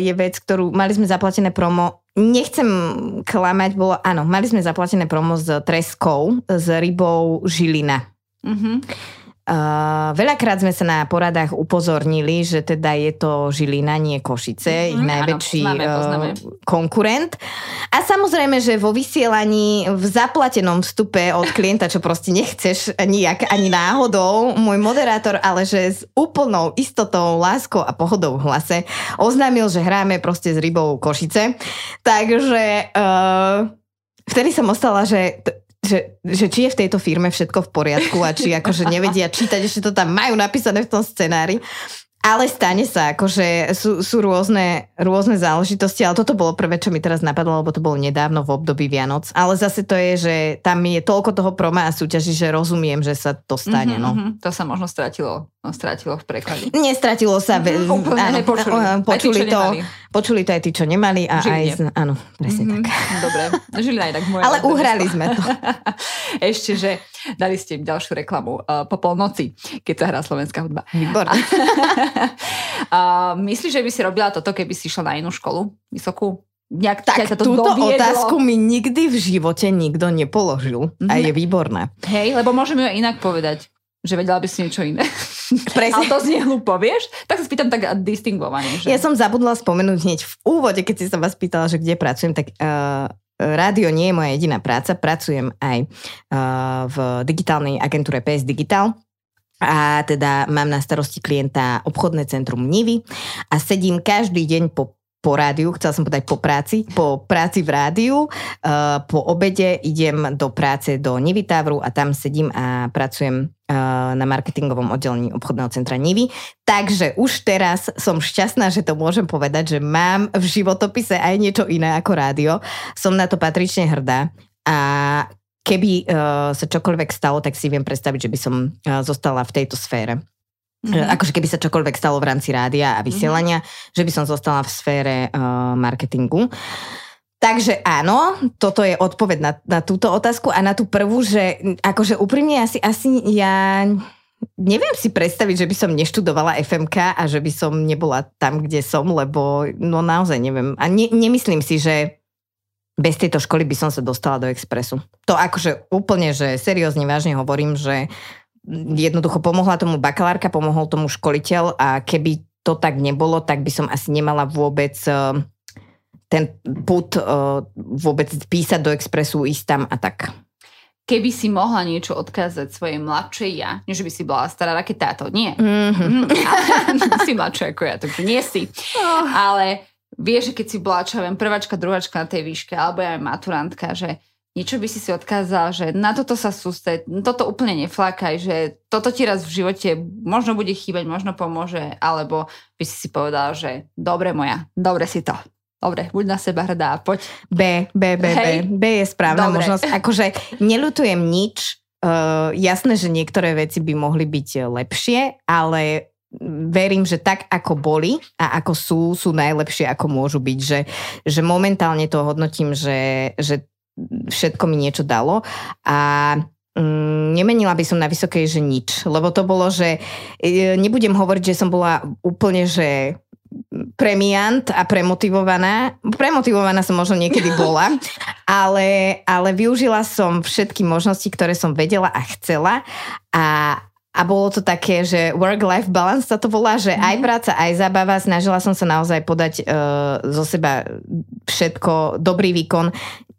je vec, ktorú mali sme zaplatené promo Nechcem klamať, bolo, áno, mali sme zaplatené promo s treskou, s rybou Žilina. Uh-huh. Uh, veľakrát sme sa na poradách upozornili, že teda je to Žilina, nie Košice, ich Mhm, najväčší áno, poznáme, uh, poznáme. konkurent. A samozrejme, že vo vysielaní v zaplatenom vstupe od klienta, čo proste nechceš nijak ani náhodou, môj moderátor, ale že s úplnou istotou, láskou a pohodou v hlase oznámil, že hráme proste s rybou Košice. Takže uh, vtedy som ostala, že t- že, že či je v tejto firme všetko v poriadku a či akože nevedia čítať, ešte to tam majú napísané v tom scenári. Ale stane sa, akože sú, sú rôzne, rôzne záležitosti, ale toto bolo prvé, čo mi teraz napadlo, lebo to bolo nedávno v období Vianoc. Ale zase to je, že tam je toľko toho proma a súťaží, že rozumiem, že sa to stane. Mhm, No. mhm. To sa možno stratilo, stratilo v preklade. Nestratilo sa. Mhm, úplne áno, nepočuli. tí, počuli, čo to, nemali. počuli to aj tí, čo nemali. A Žiline. aj, z- áno, presne Mhm, tak. Dobre, žili aj tak moje. Ale uhrali sme to. Ešte, že dali ste im ďalšiu reklamu uh, po polnoci, keď sa hrá slovenská hudba. Výborne. uh, myslíš, že by si robila toto, keby si išla na inú školu vysokú? Nejak Tak to túto doviedlo? otázku mi nikdy v živote nikto nepoložil. A Mhm. je výborná. Hej, lebo môžeme ju inak povedať, že vedela by si niečo iné. Presne. Ale to znie hlúpo, vieš? Tak sa spýtam tak distingovane. Že... Ja som zabudla spomenúť hneď v úvode, keď si sa vás pýtala, že kde pracujem, tak uh, rádio nie je moja jediná práca. Pracujem aj uh, v digitálnej agentúre PS Digital. A teda mám na starosti klienta obchodné centrum Nivy a sedím každý deň po po rádiu, chcela som povedať po práci, po práci v rádiu, uh, po obede idem do práce do Nivy a tam sedím a pracujem uh, na marketingovom oddelení obchodného centra Nivy. Takže už teraz som šťastná, že to môžem povedať, že mám v životopise aj niečo iné ako rádio. Som na to patrične hrdá a keby uh, sa čokoľvek stalo, tak si viem predstaviť, že by som zostala v tejto sfére. Mhm. Mm-hmm. Akože keby sa čokoľvek stalo v rámci rádia a vysielania, mm-hmm. že by som zostala v sfére uh, marketingu. Takže áno, toto je odpoveď na, na túto otázku a na tú prvú, že akože úprimne asi, asi ja neviem si predstaviť, že by som neštudovala FMK a že by som nebola tam, kde som, lebo no naozaj neviem. A ne, nemyslím si, že bez tejto školy by som sa dostala do Expressu. To akože úplne, že seriózne, vážne hovorím, že jednoducho pomohla tomu bakalárka, pomohol tomu školiteľ a keby to tak nebolo, tak by som asi nemala vôbec uh, ten put uh, vôbec písať do Expressu, ísť tam a tak. Keby si mohla niečo odkázať svojej mladšej ja, nie že by si bola stará raketa, to nie. Mm-hmm. Mm, si mladšia ako ja, takže nie si. Oh. Ale vieš, že keď si bola, čo ja viem, prváčka, druháčka na tej výške, alebo ja aj maturantka, že niečo by si si odkázal, že na toto sa sústreď, toto úplne neflákaj, že toto ti raz v živote možno bude chýbať, možno pomôže, alebo by si si povedal, že dobre moja, dobre si to. Dobre, buď na seba hrdá, poď. B, B, B, B. Hej. B je správna Dobre. možnosť. Akože neľutujem nič. Uh, jasné, že niektoré veci by mohli byť lepšie, ale verím, že tak ako boli a ako sú, sú najlepšie ako môžu byť. Že, že momentálne to hodnotím, že, že všetko mi niečo dalo a mm, nemenila by som na vysokej, že nič. Lebo to bolo, že e, nebudem hovoriť, že som bola úplne, že premiant a premotivovaná. Premotivovaná som možno niekedy bola, ale, ale využila som všetky možnosti, ktoré som vedela a chcela a a bolo to také, že work-life balance sa to volá, že aj práca, aj zabava. Snažila som sa naozaj podať uh, zo seba všetko, dobrý výkon.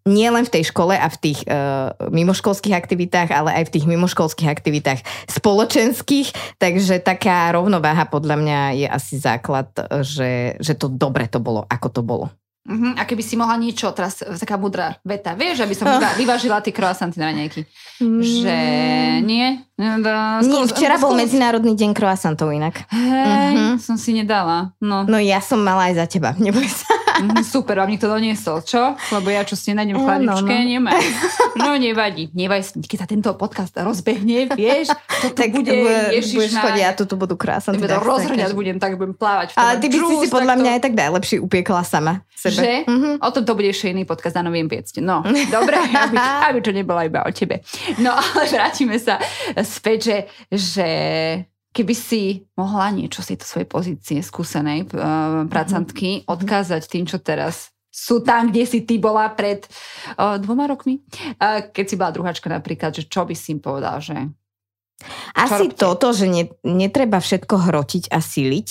Nie len v tej škole a v tých uh, mimoškolských aktivitách, ale aj v tých mimoškolských aktivitách spoločenských. Takže taká rovnováha podľa mňa je asi základ, že, že to dobre to bolo, ako to bolo. Uh-huh. A keby si mohla niečo, teraz taká mudrá veta, vieš, aby som vyva, vyvážila tie croissanty na nejaký. Mm. Že nie? Da, skôr, nie včera skôr... bol Medzinárodný deň croissantov inak. Hej, uh-huh. som si nedala. No. no ja som mala aj za teba, neboj sa. Mm, super, vám niekto doniesol, čo? Lebo ja čo si nenájdem v chladničke, no, no. nemám. No nevadí, nevaj, keď sa tento podcast rozbehne, vieš, to tak bude, budeš chodiť, ja tu budú krásne. to rozhrňať budem, tak budem plávať. Ale ty by si si podľa mňa aj tak najlepšie upiekla sama sebe. Že? Mm-hmm. O tom to bude ešte iný podcast, áno, viem piecť. No, dobre, aby, aby to nebolo iba o tebe. No, ale vrátime sa späť, že, že keby si mohla niečo z tejto svojej pozície skúsenej uh, pracantky mm-hmm. odkázať tým, čo teraz sú tam, kde si ty bola pred uh, dvoma rokmi, uh, keď si bola druháčka napríklad, že čo by si im povedal, že... Asi robte? toto, že ne, netreba všetko hrotiť a siliť.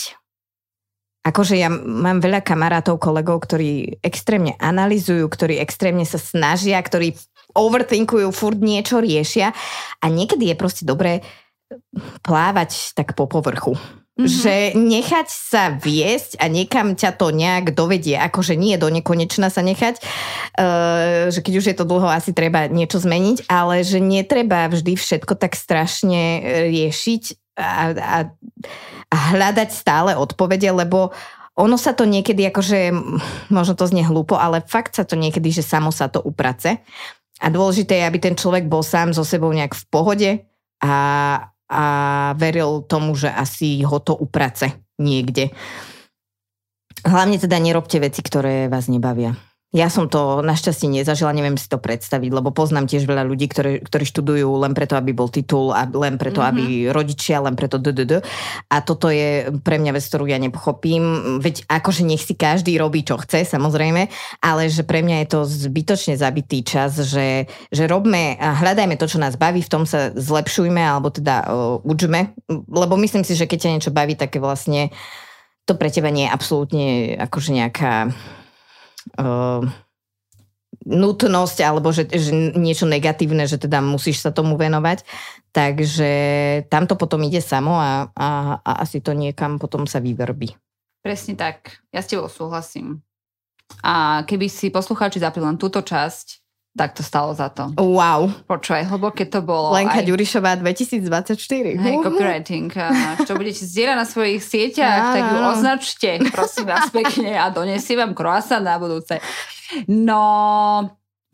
Akože ja mám veľa kamarátov, kolegov, ktorí extrémne analizujú, ktorí extrémne sa snažia, ktorí overthinkujú, furt niečo riešia a niekedy je proste dobré plávať tak po povrchu. Mm-hmm. Že nechať sa viesť a niekam ťa to nejak dovedie, akože nie do nekonečna sa nechať, uh, že keď už je to dlho, asi treba niečo zmeniť, ale že netreba vždy všetko tak strašne riešiť a, a, a hľadať stále odpovede, lebo ono sa to niekedy, akože možno to znie hlúpo, ale fakt sa to niekedy, že samo sa to uprace. A dôležité je, aby ten človek bol sám so sebou nejak v pohode a, a veril tomu, že asi ho to uprace niekde. Hlavne teda nerobte veci, ktoré vás nebavia. Ja som to našťastie nezažila, neviem si to predstaviť, lebo poznám tiež veľa ľudí, ktorí, ktorí študujú len preto, aby bol titul a len preto, mm-hmm. aby rodičia, len preto DDD. A toto je pre mňa vec, ktorú ja nepochopím. Veď akože nech si každý robí, čo chce, samozrejme, ale že pre mňa je to zbytočne zabitý čas, že, že robme a hľadajme to, čo nás baví, v tom sa zlepšujme alebo teda uh, učme, lebo myslím si, že keď ťa niečo baví, tak vlastne to pre teba nie je absolútne akože nejaká uh, nutnosť alebo že, že niečo negatívne, že teda musíš sa tomu venovať. Takže tam to potom ide samo a, a, a asi to niekam potom sa vyvrbí. Presne tak. Ja s tebou súhlasím. A keby si poslucháči zapli len túto časť, tak to stalo za to. Wow. Počúvaj, hlboké to bolo. Lenka aj... Ďurišová 2024. Hej, copywriting. Čo budete zdieľať na svojich sieťach, tak ju označte, prosím vás pekne a donesie vám croissant na budúce. No,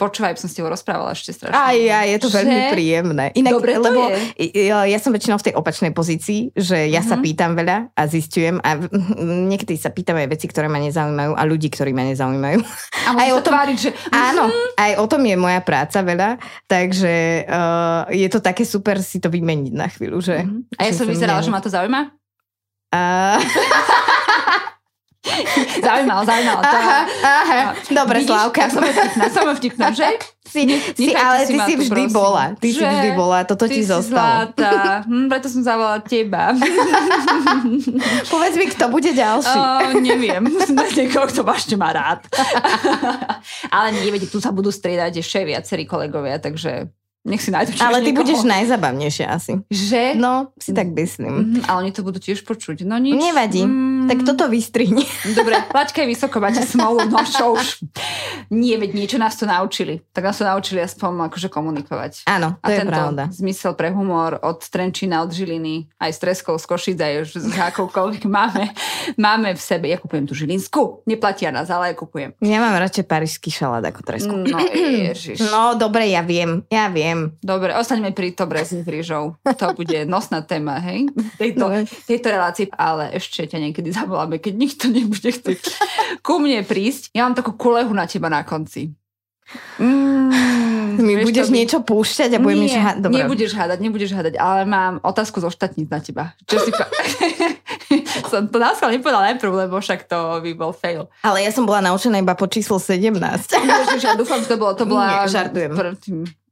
Počúvaj, som s tebou rozprávala ešte strašne. Aj, aj, je to že... veľmi príjemné. Inak, Dobre to lebo je. Ja, som väčšinou v tej opačnej pozícii, že ja uh-huh. sa mhm. pýtam veľa a zistujem a niekedy sa pýtam aj veci, ktoré ma nezaujímajú a ľudí, ktorí ma nezaujímajú. A aj o tom, tváriť, že... Áno, mhm. aj o tom je moja práca veľa, takže uh, je to také super si to vymeniť na chvíľu. Že, uh-huh. A ja som vyzerala, že ma to zaujíma? Uh... Zaujímalo, zaujímalo. To, aha, aha. Dobre, Vidíš, Slavka. Som vtipná, som vtipná, že? Si, si, ale ty si vždy prosím. bola. Ty že? si vždy bola, toto ty ti zostalo. Zlatá. Hm, preto som zavolala teba. Povedz mi, kto bude ďalší. O, neviem. Musím dať niekoho, kto ma ešte má rád. ale nie, tu sa budú striedať ešte viacerí kolegovia, takže nech si nájdu Ale ty niekoho. budeš najzabavnejšia asi. Že? No, si tak myslím. Mm, ale oni to budú tiež počuť. No nič. Nevadí. Mm. Tak toto vystrihni. Dobre, plačkaj vysoko, máte smolu, no čo už. Nie, veď niečo nás to naučili. Tak nás to naučili aspoň akože komunikovať. Áno, to A je pravda. zmysel pre humor od Trenčína, od Žiliny, aj z Treskov, z Košic, aj už z akoukoľvek máme, máme v sebe. Ja kupujem tú Žilinsku, neplatia nás, ale ja kupujem. Ja mám radšej parížský šalát ako Tresku. No, ježiš. No, dobre, ja viem, ja viem. Dobre, ostaňme pri to brezných rýžov. To bude nosná téma, hej? Tejto, no. tejto relácii. Ale ešte ťa niekedy zavoláme, keď nikto nebude chcieť ku mne prísť. Ja mám takú kulehu na teba na konci. Mm, Mi budeš by... niečo púšťať a budem niečo hádať. Nebudeš hádať, nebudeš hádať, ale mám otázku zo štátnic na teba. Čo si pa... som to náskal nepovedala najprv, lebo však to by bol fail. Ale ja som bola naučená iba po číslo 17. Ježiš, ja dúfam, že to bolo, to bola... Nie, žartujem.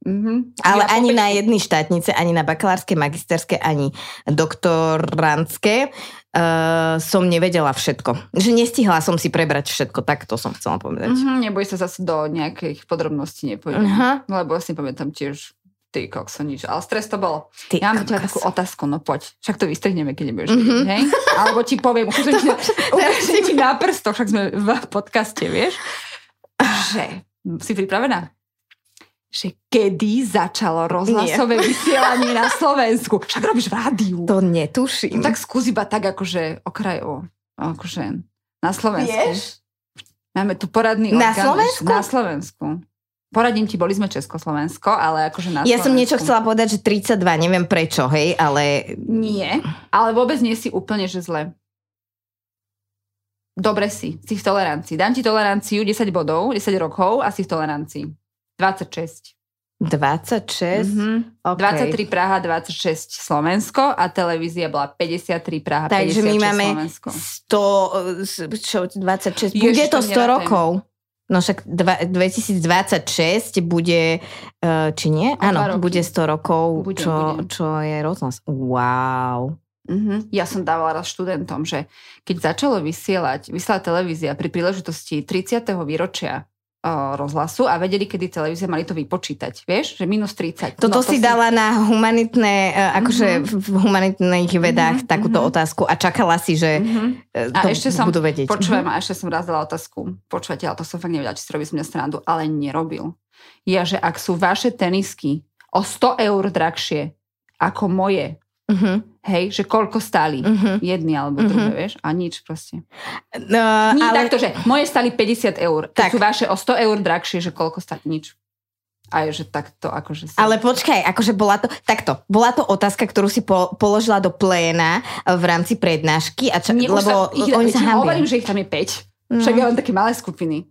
Mm-hmm. Ale Ja ani po na jednej štátnice, ani na bakalárske, magisterské, ani doktorantské uh, som nevedela všetko. Že nestihla som si prebrať všetko, tak to som chcela povedať. Mhm, neboj sa zase do nejakých podrobností nepôjdem. Aha. Lebo ja si pamätám tiež ty kokso nič. Ale stres to bolo. Ty Ja mám kokos. takú otázku, no poď. Však to vystrihneme, keď nebudeš Mhm. vedieť, hej? Alebo ti poviem, ukážem ti, ukážem ti na prstoch, však sme v podcaste, vieš? Že, si pripravená? Že kedy začalo rozhlasové vysielanie na Slovensku? Však robíš v rádiu. To netuším. No tak skús iba tak akože okrajovo. Akože na Slovensku. Vieš? Máme tu poradný Na orgán. Slovensku? Na Slovensku. Poradím ti, boli sme Československo, ale akože na Ja som Slovensku. niečo chcela povedať, že 32, neviem prečo, hej, ale Nie, ale vôbec nie si úplne, že zle. Dobre si, si v tolerancii. Dám ti toleranciu 10 bodov, 10 rokov a si v tolerancii. 26. 26? Mhm. Okay. 23 Praha, 26 Slovensko a televízia bola 53 Praha, Takže 56 my máme Slovensko. 100, čo, 26, Ježiš, bude to to 100 nerátam. rokov. No však dva, 2026 bude, uh, či nie? Áno, bude 100 rokov, Bude, čo, bude. čo je rozhlas. Wow. Mhm. Ja som dávala raz študentom, že keď začalo vysielať, vysielať televízia pri príležitosti 30. výročia rozhlasu a vedeli, kedy televízia mali to vypočítať. Vieš, že minus 30. Toto No, to si dala na humanitné, uh, akože Mhm. v humanitných vedách Mhm, takúto mhm. otázku a čakala si, že Mhm. uh, A to ešte som- budú vedieť. Počujem, a ešte som raz dala otázku. Počúvate, ale to som fakt nevedela, či si robí z mňa srandu, ale nerobil. Ja, že ak sú vaše tenisky o 100 eur drahšie ako moje, Mhm, hej, že koľko stáli? mhm. Jedny alebo Mhm. druhé, vieš? A nič proste. No, Nie ale... takto, že moje stali 50 eur. Keď Tak. sú vaše o 100 eur drahšie, že koľko stali? Nič. A je, že takto akože sa... Ale počkaj, akože bola to, takto, bola to otázka, ktorú si po, položila do pléna eh, v rámci prednášky, a čo, Nie, lebo sa, ich, oni sa hovorím, že ich tam je 5. No. Však ja mám také malé skupiny.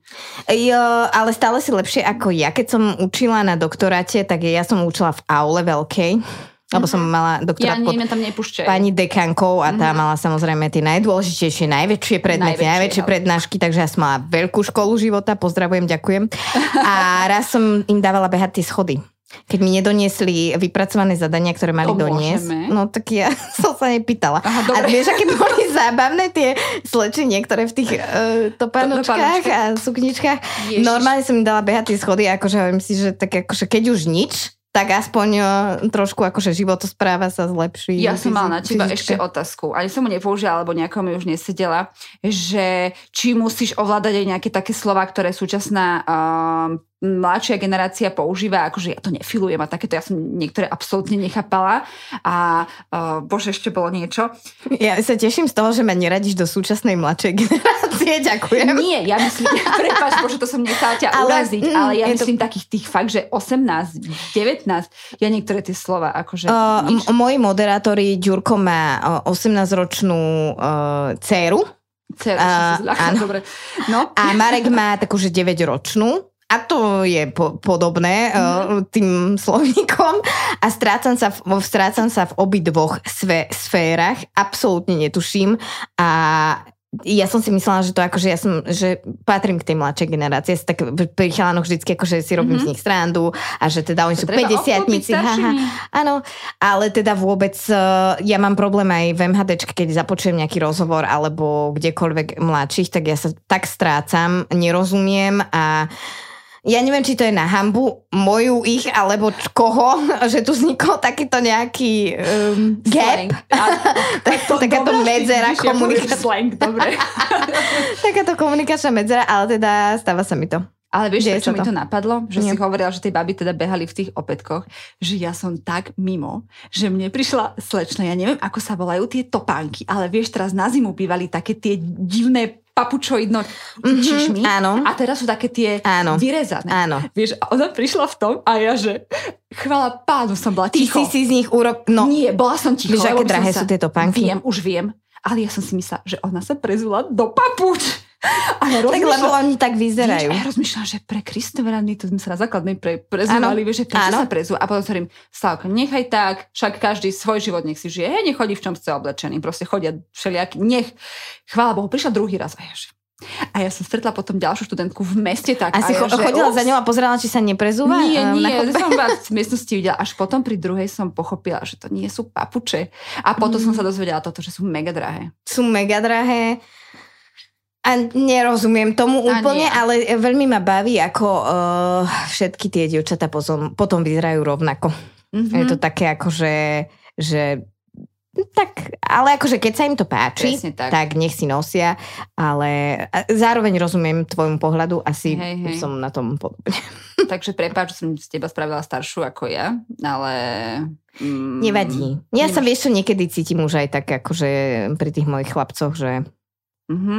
Jo, ale stále si lepšie ako ja. Keď som učila na doktoráte, tak ja som učila v aule veľkej, lebo som mala Ja doktorát pod nie, tam pani dekankou a tá Mhm. mala samozrejme tie najdôležitejšie, najväčšie predmety, Najväčšie, najväčšie ale- prednášky, takže ja som mala veľkú školu života, pozdravujem, ďakujem. A raz som im dávala behať tie schody. Keď mi nedoniesli vypracované zadania, ktoré mali To doniesť, môžeme. no tak ja som sa nepýtala. Aha, A vieš, aké boli zábavné tie slečenie, ktoré v tých uh, topanočkách topánočkách. a sukničkách. Ježiš. Normálne som im dala behať tie schody, akože hovorím si, že tak akože keď už nič, tak aspoň uh, trošku akože životospráva sa zlepší. Ja som mala na teba ešte otázku. Ani som mu nepoužila, alebo nejako mi už nesedela, že či musíš ovládať aj nejaké také slova, ktoré súčasná um, mladšia generácia používa, akože ja to nefilujem a takéto, ja som niektoré absolútne nechápala a uh, bože, ešte bolo niečo. Ja sa teším z toho, že ma neradíš do súčasnej mladšej generácie. Ďakujem. Nie, ja myslím, prepáč, bože, to som nechcela ťa Ale, uraziť, mm, ale ja je to- myslím takých tých fakt, že 18, 19, ja niektoré tie slova, akože Uh, nič. m- moji moderátori, Ďurko má uh, 18-ročnú uh, dceru Dceru som a- si zľakla, áno. dobre. No, a Marek má takú, že 9-ročnú. A to je po- podobné uh, tým slovníkom. A strácam sa, v, strácam sa v obidvoch sve, sférach. Absolútne netuším. A ja som si myslela, že to akože ja som, že patrím k tej mladšej generácii. Ja tak pri chalanoch vždycky akože si robím Mhm. z nich srandu a že teda oni to sú treba 50 obklopiť staršími. Áno, ale teda vôbec, uh, ja mám problém aj v MHDčke, keď započujem nejaký rozhovor alebo kdekoľvek mladších, tak ja sa tak strácam, nerozumiem a ja neviem, či to je na hambu moju, ich, alebo koho, že tu vznikol takýto nejaký um, Slang. gap, A, tak, to takáto dobrá, medzera slang, dobre. takáto komunikačná medzera, ale teda stáva sa mi to. Ale vieš, prečo mi to. to napadlo? Že Nie. si hovorila, že tie baby teda behali v tých opätkoch, že ja som tak mimo, že mne prišla slečna, ja neviem, ako sa volajú tie topánky, ale vieš, teraz na zimu bývali také tie divné papučoidno Mhm, čišmy áno. a teraz sú také tie Áno. vyrezané. Áno. Vieš, a ona prišla v tom a ja, že chvala pánu, som bola Ty ticho. si si z nich urob... No, Nie, bola som ticho. Vieš, aké drahé sa- sú tie topánky? Viem, už viem. Ale ja som si myslela, že ona sa prezula do papuč. A ja tak lebo oni tak vyzerajú. A ja rozmýšľam, že pre Kristove to sme sa na základnej pre, prezúvali, vieš, že prečo sa prezú. A potom hovorím, Slavka, nechaj tak, však každý svoj život nech si žije, nech chodí v čom chce oblečený, proste chodia všelijaký, nech. Chvála Bohu, prišla druhý raz a ja, že A ja som stretla potom ďalšiu študentku v meste. Tak, a si ja, cho- chodila za ňou a pozerala, či sa neprezúva? Nie, eh, na nie, chodbe? som vás v miestnosti videla. Až potom pri druhej som pochopila, že to nie sú papuče. A potom Mm. som sa dozvedela toto, že sú mega drahé. Sú mega drahé. A nerozumiem tomu A úplne, nie. ale veľmi ma baví, ako uh, všetky tie dievčatá potom, potom vyzerajú rovnako. Mhm. Je to také ako, že, že tak, ale akože keď sa im to páči, Presne tak. tak nech si nosia, ale zároveň rozumiem tvojmu pohľadu, asi Hej, hej. som na tom podobne. Takže prepáč, že som z teba spravila staršiu ako ja, ale... Mm, Nevadí. Ja sa nemáš- vieš, čo niekedy cítim už aj tak akože pri tých mojich chlapcoch, že Mhm.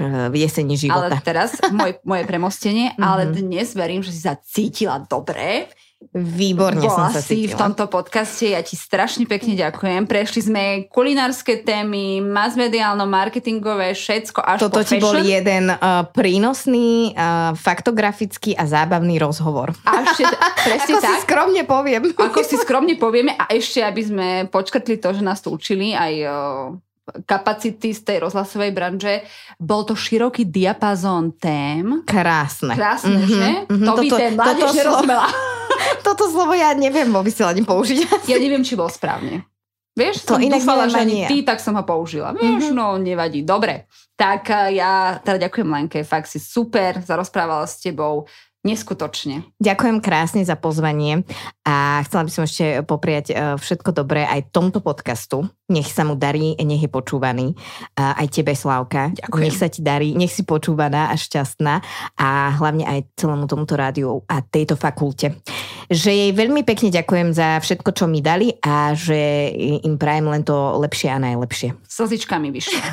uh, v jeseni života. Ale teraz môj, moje premostenie, ale Mhm. dnes verím, že si sa cítila dobre. Výborne som Bola sa si v cítila. tomto podcaste, ja ti strašne pekne ďakujem. Prešli sme kulinárske témy, mass-mediálno-marketingové, všetko až Toto po ti bol fashion. jeden uh, prínosný, uh, faktografický a zábavný rozhovor. A ešte, presne Ako si tak. skromne poviem. Ako si skromne povieme a ešte, aby sme počkrtli to, že nás tu učili aj o, kapacity z tej rozhlasovej branže, bol to široký diapazón tém. Krásne. Krásne, Mhm, že? mhm. To by Toto- ten mládež toto slovo- nerozumela. Toto slovo ja neviem vo vysielaní použiť. Ja neviem, či bol správne. Vieš, To som inak dúfala, že ani ty, tak som ho použila. Vieš, Mhm. no nevadí. Dobre. Tak eh, ja teda ďakujem Lenke, fakt si super, zarozprávala s tebou. Neskutočne. Ďakujem krásne za pozvanie a chcela by som ešte popriať eh, všetko dobré aj tomto podcastu. Nech sa mu darí, nech je počúvaný. Aj tebe, Slávka. Ďakujem. Nech sa ti darí, nech si počúvaná a šťastná a hlavne aj celému tomuto rádiu a tejto fakulte. Že jej veľmi pekne ďakujem za všetko, čo mi dali a že im prajem len to lepšie a najlepšie. Slzičkami vyšla.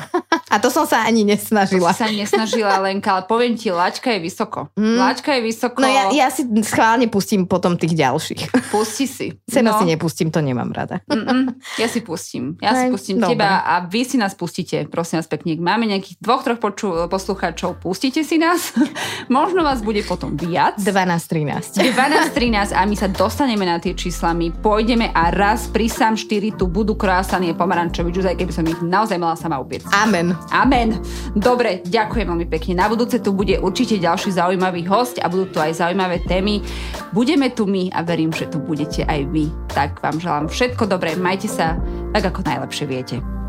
A to som sa ani To nesnažila. si sa nesnažila Lenka, ale poviem ti, laťka je vysoko. Mm. Laťka je vysoko. No ja, ja si schválne pustím potom tých ďalších. Pusti si. Seba no. si nepustím, to nemám rada. Mm-mm, ja si pustím. Ja si Aj, pustím dobre. teba a vy si nás pustíte, prosím vás pekne. Máme nejakých dvoch, troch poču- poslucháčov, pustite si nás. Možno vás bude potom viac. 12-13. 12, 13 a my sa dostaneme na tie čísla, my pôjdeme a raz pri sám 4 tu budú krásanie pomarančovi džuz, aj keby som ich naozaj mala sama upiec. Amen. Amen. Dobre, ďakujem veľmi pekne. Na budúce tu bude určite ďalší zaujímavý host a budú tu aj zaujímavé témy. Budeme tu my a verím, že tu budete aj vy. Tak vám želám všetko dobré, majte sa tak, ako najlepšie viete.